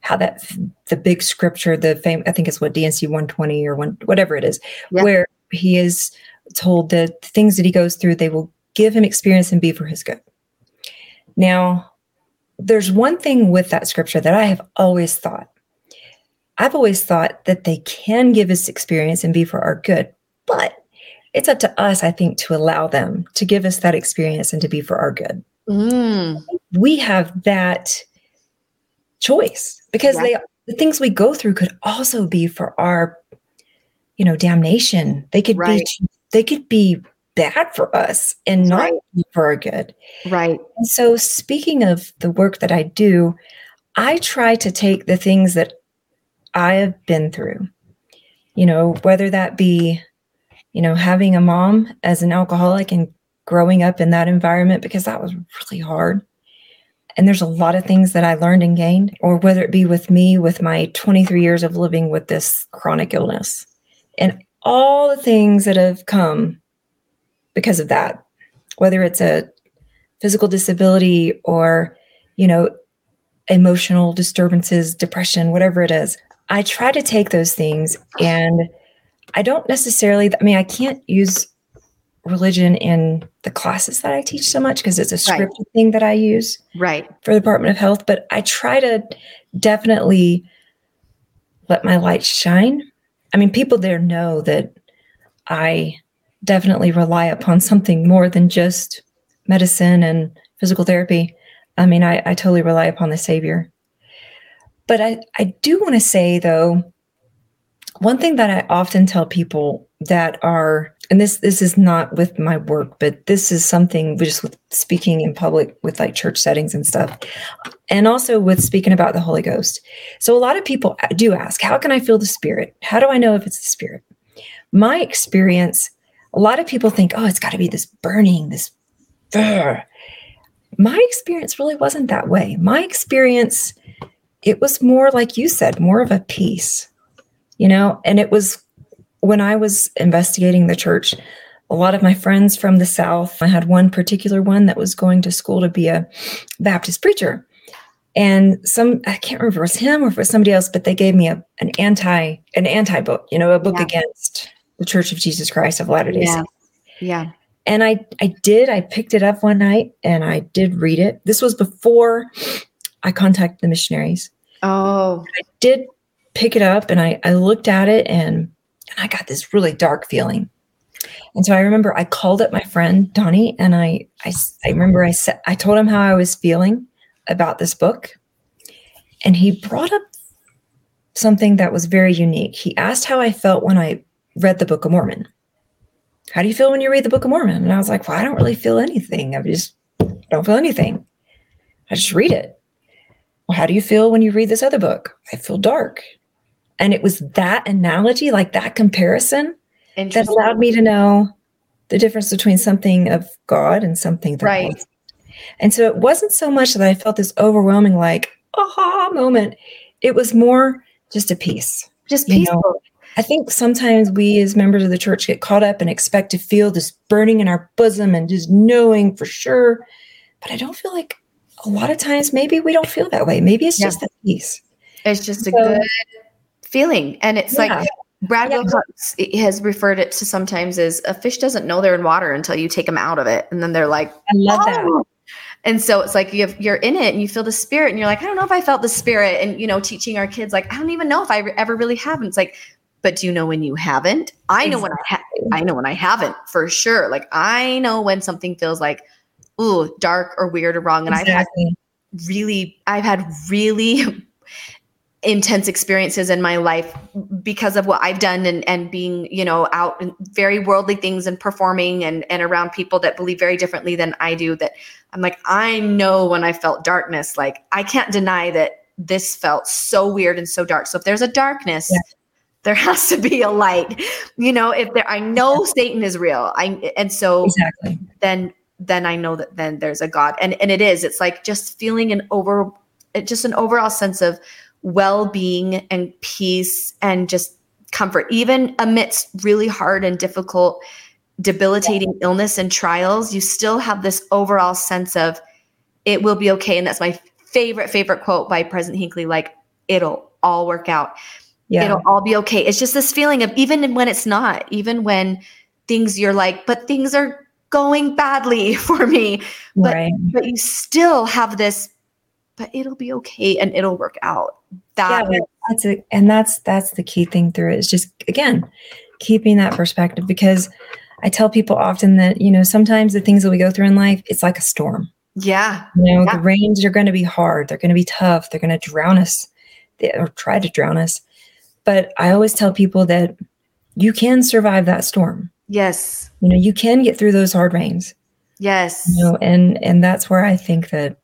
how that the big scripture, the fame, I think it's what D&C 120 or one, whatever it is, Yeah. where he is told that the things that he goes through, they will give him experience and be for his good. Now, there's one thing with that scripture that I have always thought. I've always thought that they can give us experience and be for our good, but it's up to us, I think, to allow them to give us that experience and to be for our good. Mm, We have that choice because Yeah. they the things we go through could also be for our, you know, damnation. They could Right. be they could be bad for us and not Right. for our good. right And so, speaking of the work that I do, I try to take the things that I have been through, you know, whether that be, you know, having a mom as an alcoholic and growing up in that environment, because that was really hard. And there's a lot of things that I learned and gained, or whether it be with me, with my 23 years of living with this chronic illness and all the things that have come because of that, whether it's a physical disability or you know emotional disturbances depression whatever it is i try to take those things and i don't necessarily i mean i can't use religion in the classes that i teach so much because it's a Right. scripted thing that i use right for the department of health but i try to definitely let my light shine i mean people there know that i definitely rely upon something more than just medicine and physical therapy. I mean, I, I totally rely upon the Savior. But I, I do want to say, though, one thing that I often tell people that are, and this this is not with my work, but this is something just with speaking in public with like church settings and stuff, and also with speaking about the Holy Ghost. So a lot of people do ask, how can I feel the Spirit? How do I know if it's the Spirit? My experience, a lot of people think, oh, it's got to be this burning, this Ugh. My experience really wasn't that way. My experience, it was more like you said, more of a peace, you know, and it was when I was investigating the church, a lot of my friends from the South. I had one particular one that was going to school to be a Baptist preacher. And some I can't remember if it was him or if it was somebody else, but they gave me a an anti an anti book, you know, a book yeah. against the Church of Jesus Christ of Latter Day yeah. Saints. Yeah. And I I did I picked it up one night and I did read it. This was before I contacted the missionaries. Oh. I did pick it up and I I looked at it and and I got this really dark feeling. And so I remember I called up my friend Donnie and I, I, I remember I said, I told him how I was feeling about this book. And he brought up something that was very unique. He asked how I felt when I read the Book of Mormon. How do you feel when you read the Book of Mormon? And I was like, well, I don't really feel anything. I just don't feel anything. I just read it. Well, how do you feel when you read this other book? I feel dark. And it was that analogy, like that comparison, that allowed me to know the difference between something of God and something that right. Was. And so it wasn't so much that I felt this overwhelming, like, aha moment. It was more just a peace. Just peaceful. Know? I think sometimes we as members of the church get caught up and expect to feel this burning in our bosom and just knowing for sure. But I don't feel like a lot of times maybe we don't feel that way. Maybe it's yeah. just the peace. It's just so, a good feeling. And it's yeah. like Brad yeah. Wilcox has referred it to sometimes as a fish doesn't know they're in water until you take them out of it. And then they're like, I love oh. that. And so it's like you have, you're in it and you feel the spirit and you're like, I don't know if I felt the spirit. And, you know, teaching our kids, like, I don't even know if I ever really have. And it's like, but do you know when you haven't? I know exactly. when I ha- I know when I haven't for sure. Like I know when something feels like, ooh, dark or weird or wrong. And exactly. I've had really, I've had really intense experiences in my life because of what I've done and, and being, you know, out in very worldly things and performing and, and around people that believe very differently than I do that I'm like, I know when I felt darkness, like I can't deny that this felt so weird and so dark. So if there's a darkness, yeah. there has to be a light, you know, if there, I know yeah. Satan is real. I, and so exactly. then, then I know that then there's a God and, and it is, it's like just feeling an over, it, just an overall sense of, well-being and peace and just comfort even amidst really hard and difficult debilitating illness and trials you still have this overall sense of it will be okay and that's my favorite favorite quote by president hinckley like it'll all work out yeah. it'll all be okay it's just this feeling of even when it's not even when things you're like but things are going badly for me but right. but you still have this but it'll be okay and it'll work out. That yeah, that's it. And that's that's the key thing through it is just again, keeping that perspective because I tell people often that, you know, sometimes the things that we go through in life, it's like a storm. Yeah. You know, yeah. the rains are going to be hard. They're going to be tough. They're going to drown us they, or try to drown us. But I always tell people that you can survive that storm. Yes. You know, you can get through those hard rains. Yes. You know, and and that's where I think that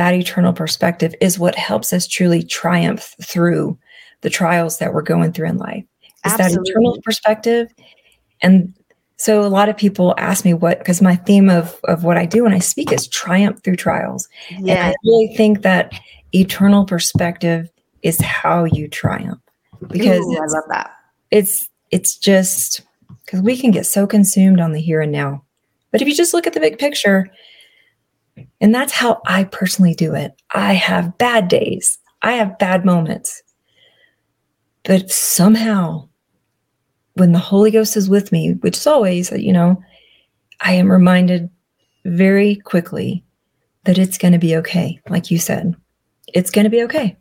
that eternal perspective is what helps us truly triumph through the trials that we're going through in life. Is that eternal perspective? And so a lot of people ask me what because my theme of of what I do when I speak is triumph through trials. Yeah. And I really think that eternal perspective is how you triumph. Because Ooh, I love that. It's it's just because we can get so consumed on the here and now. But if you just look at the big picture, and that's how I personally do it. I have bad days, I have bad moments. But somehow, when the Holy Ghost is with me, which is always, you know, I am reminded very quickly that it's going to be okay. Like you said, it's going to be okay.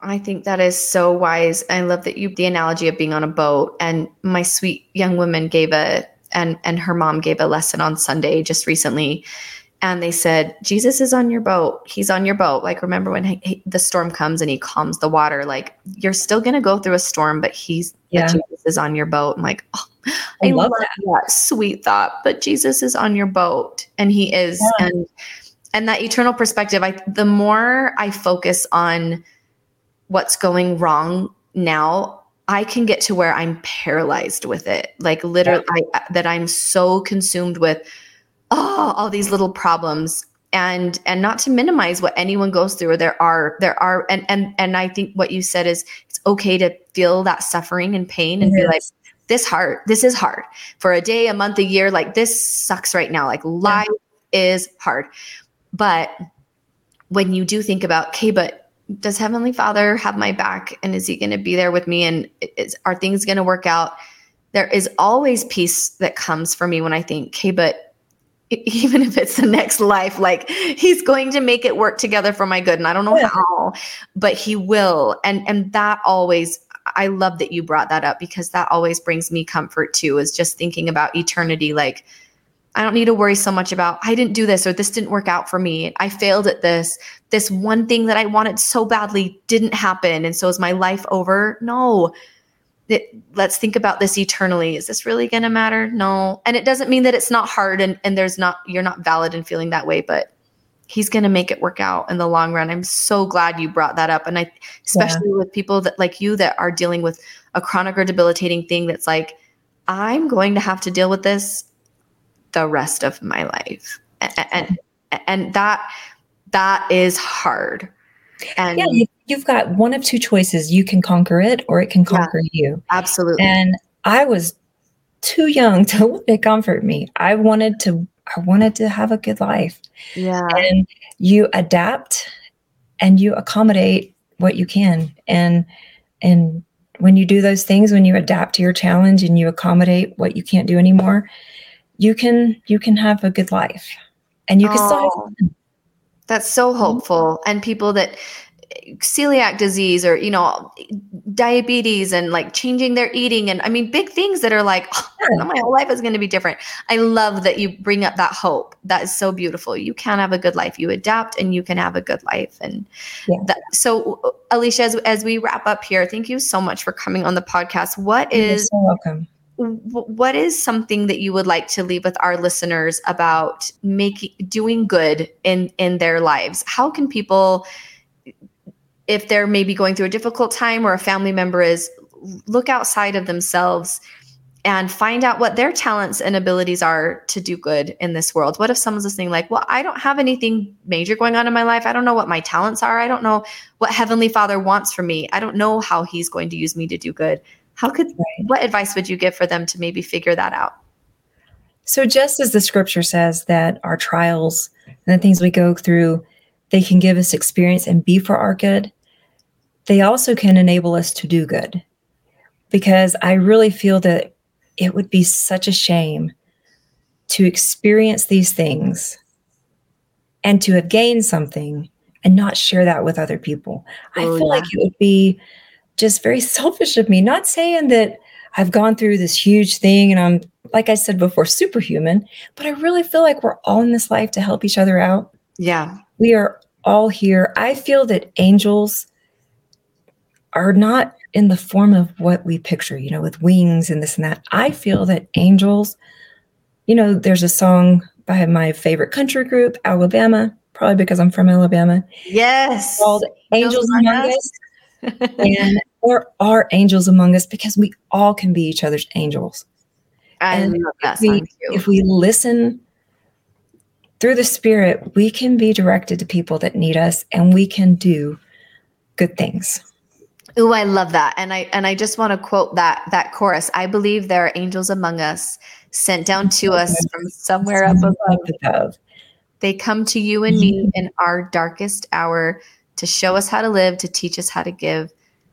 I think that is so wise. I love that you the analogy of being on a boat and my sweet young woman gave a and and her mom gave a lesson on Sunday just recently and they said jesus is on your boat he's on your boat like remember when he, he, the storm comes and he calms the water like you're still going to go through a storm but he's yeah. But jesus is on your boat i'm like oh, i, I love, love that. that. sweet thought but jesus is on your boat and he is yeah. and and that eternal perspective i the more i focus on what's going wrong now I can get to where I'm paralyzed with it. Like literally yeah. I, that I'm so consumed with oh, all these little problems and and not to minimize what anyone goes through there are there are and and and i think what you said is it's okay to feel that suffering and pain and be like this hard. This is hard for a day, a month, a year. Like this sucks right now. Like life yeah. is hard. But when you do think about, okay, but does Heavenly Father have my back and is he going to be there with me? And is, are things going to work out? There is always peace that comes for me when I think, okay, but even if it's the next life, like he's going to make it work together for my good. And I don't know yeah. how, but he will. And and that always I love that you brought that up because that always brings me comfort too, is just thinking about eternity. Like, I don't need to worry so much about I didn't do this or this didn't work out for me. I failed at this. This one thing that I wanted so badly didn't happen. And so is my life over? No. It, let's think about this eternally. Is this really going to matter? No. And it doesn't mean that it's not hard and, and there's not, you're not valid in feeling that way, but he's going to make it work out in the long run. I'm so glad you brought that up. And I, especially yeah. with people that like you that are dealing with a chronic or debilitating thing that's like, I'm going to have to deal with this the rest of my life. And, and, and that, that is hard. And yeah, you've got one of two choices. You can conquer it or it can conquer yeah, you. Absolutely. And I was too young to let it comfort me. I wanted to I wanted to have a good life. Yeah. And you adapt and you accommodate what you can. And and when you do those things, when you adapt to your challenge and you accommodate what you can't do anymore, you can you can have a good life. And you can still That's so mm-hmm. hopeful. And people that celiac disease or you know diabetes and like changing their eating and i mean big things that are like oh, my whole life is going to be different. I love that you bring up that hope. That is so beautiful. You can have a good life. You adapt and you can have a good life. And yeah. that, so alysha as, as we wrap up here thank you so much for coming on the podcast. What is so welcome what is something that you would like to leave with our listeners about making doing good in in their lives how can people if they're maybe going through a difficult time or a family member is, look outside of themselves and find out what their talents and abilities are to do good in this world. What if someone's listening, like, well, I don't have anything major going on in my life. I don't know what my talents are. I don't know what Heavenly Father wants for me. I don't know how He's going to use me to do good. How could, right. what advice would you give for them to maybe figure that out? So, just as the scripture says that our trials and the things we go through, they can give us experience and be for our good, they also can enable us to do good. Because I really feel that it would be such a shame to experience these things and to have gained something and not share that with other people. Oh, I feel yeah. like it would be just very selfish of me, not saying that I've gone through this huge thing and I'm, like I said before, superhuman, but I really feel like we're all in this life to help each other out. Yeah. We are all here. I feel that angels are not in the form of what we picture, you know, with wings and this and that. I feel that angels, you know, there's a song by my favorite country group, Alabama, probably because I'm from Alabama. Yes. Called Angels Among Us. and there are angels among us because we all can be each other's angels. I and love that if we, if we listen through the spirit, we can be directed to people that need us and we can do good things. Oh, I love that. And I and I just want to quote that that chorus. I believe there are angels among us sent down to us from somewhere up above. They come to you and me in our darkest hour to show us how to live, to teach us how to give,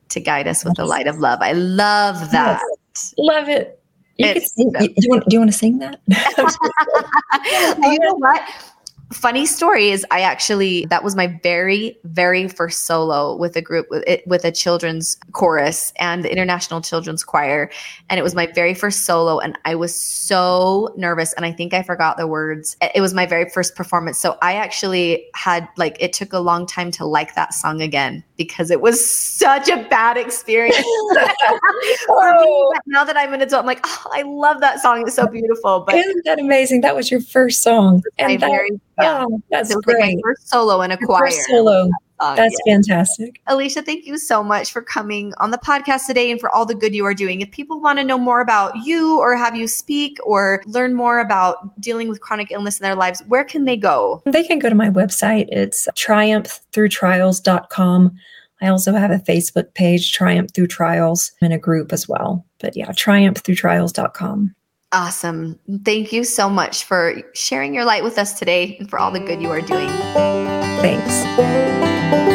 to guide us with the light of love. I love that. Yes. Love it. You, sing, do, you want, do you want to sing that? you know what? funny story is I actually that was my very very first solo with a group with it with a children's chorus and the International Children's Choir and it was my very first solo and I was so nervous and I think I forgot the words. It was my very first performance so I actually had like it took a long time to like that song again because it was such a bad experience. oh. now that I'm an adult I'm like oh I love that song it's so beautiful but Isn't that amazing that was your first song and that, very yeah. That's great. Like my first solo in a choir. First solo. Uh, that's yeah. fantastic. Alysha, thank you so much for coming on the podcast today and for all the good you are doing. If people want to know more about you or have you speak or learn more about dealing with chronic illness in their lives, where can they go? They can go to my website. It's triumphthroughtrials.com. I also have a Facebook page, Triumph Through Trials, and a group as well. But yeah, triumphthroughtrials.com. Awesome. Thank you so much for sharing your light with us today and for all the good you are doing. Thanks.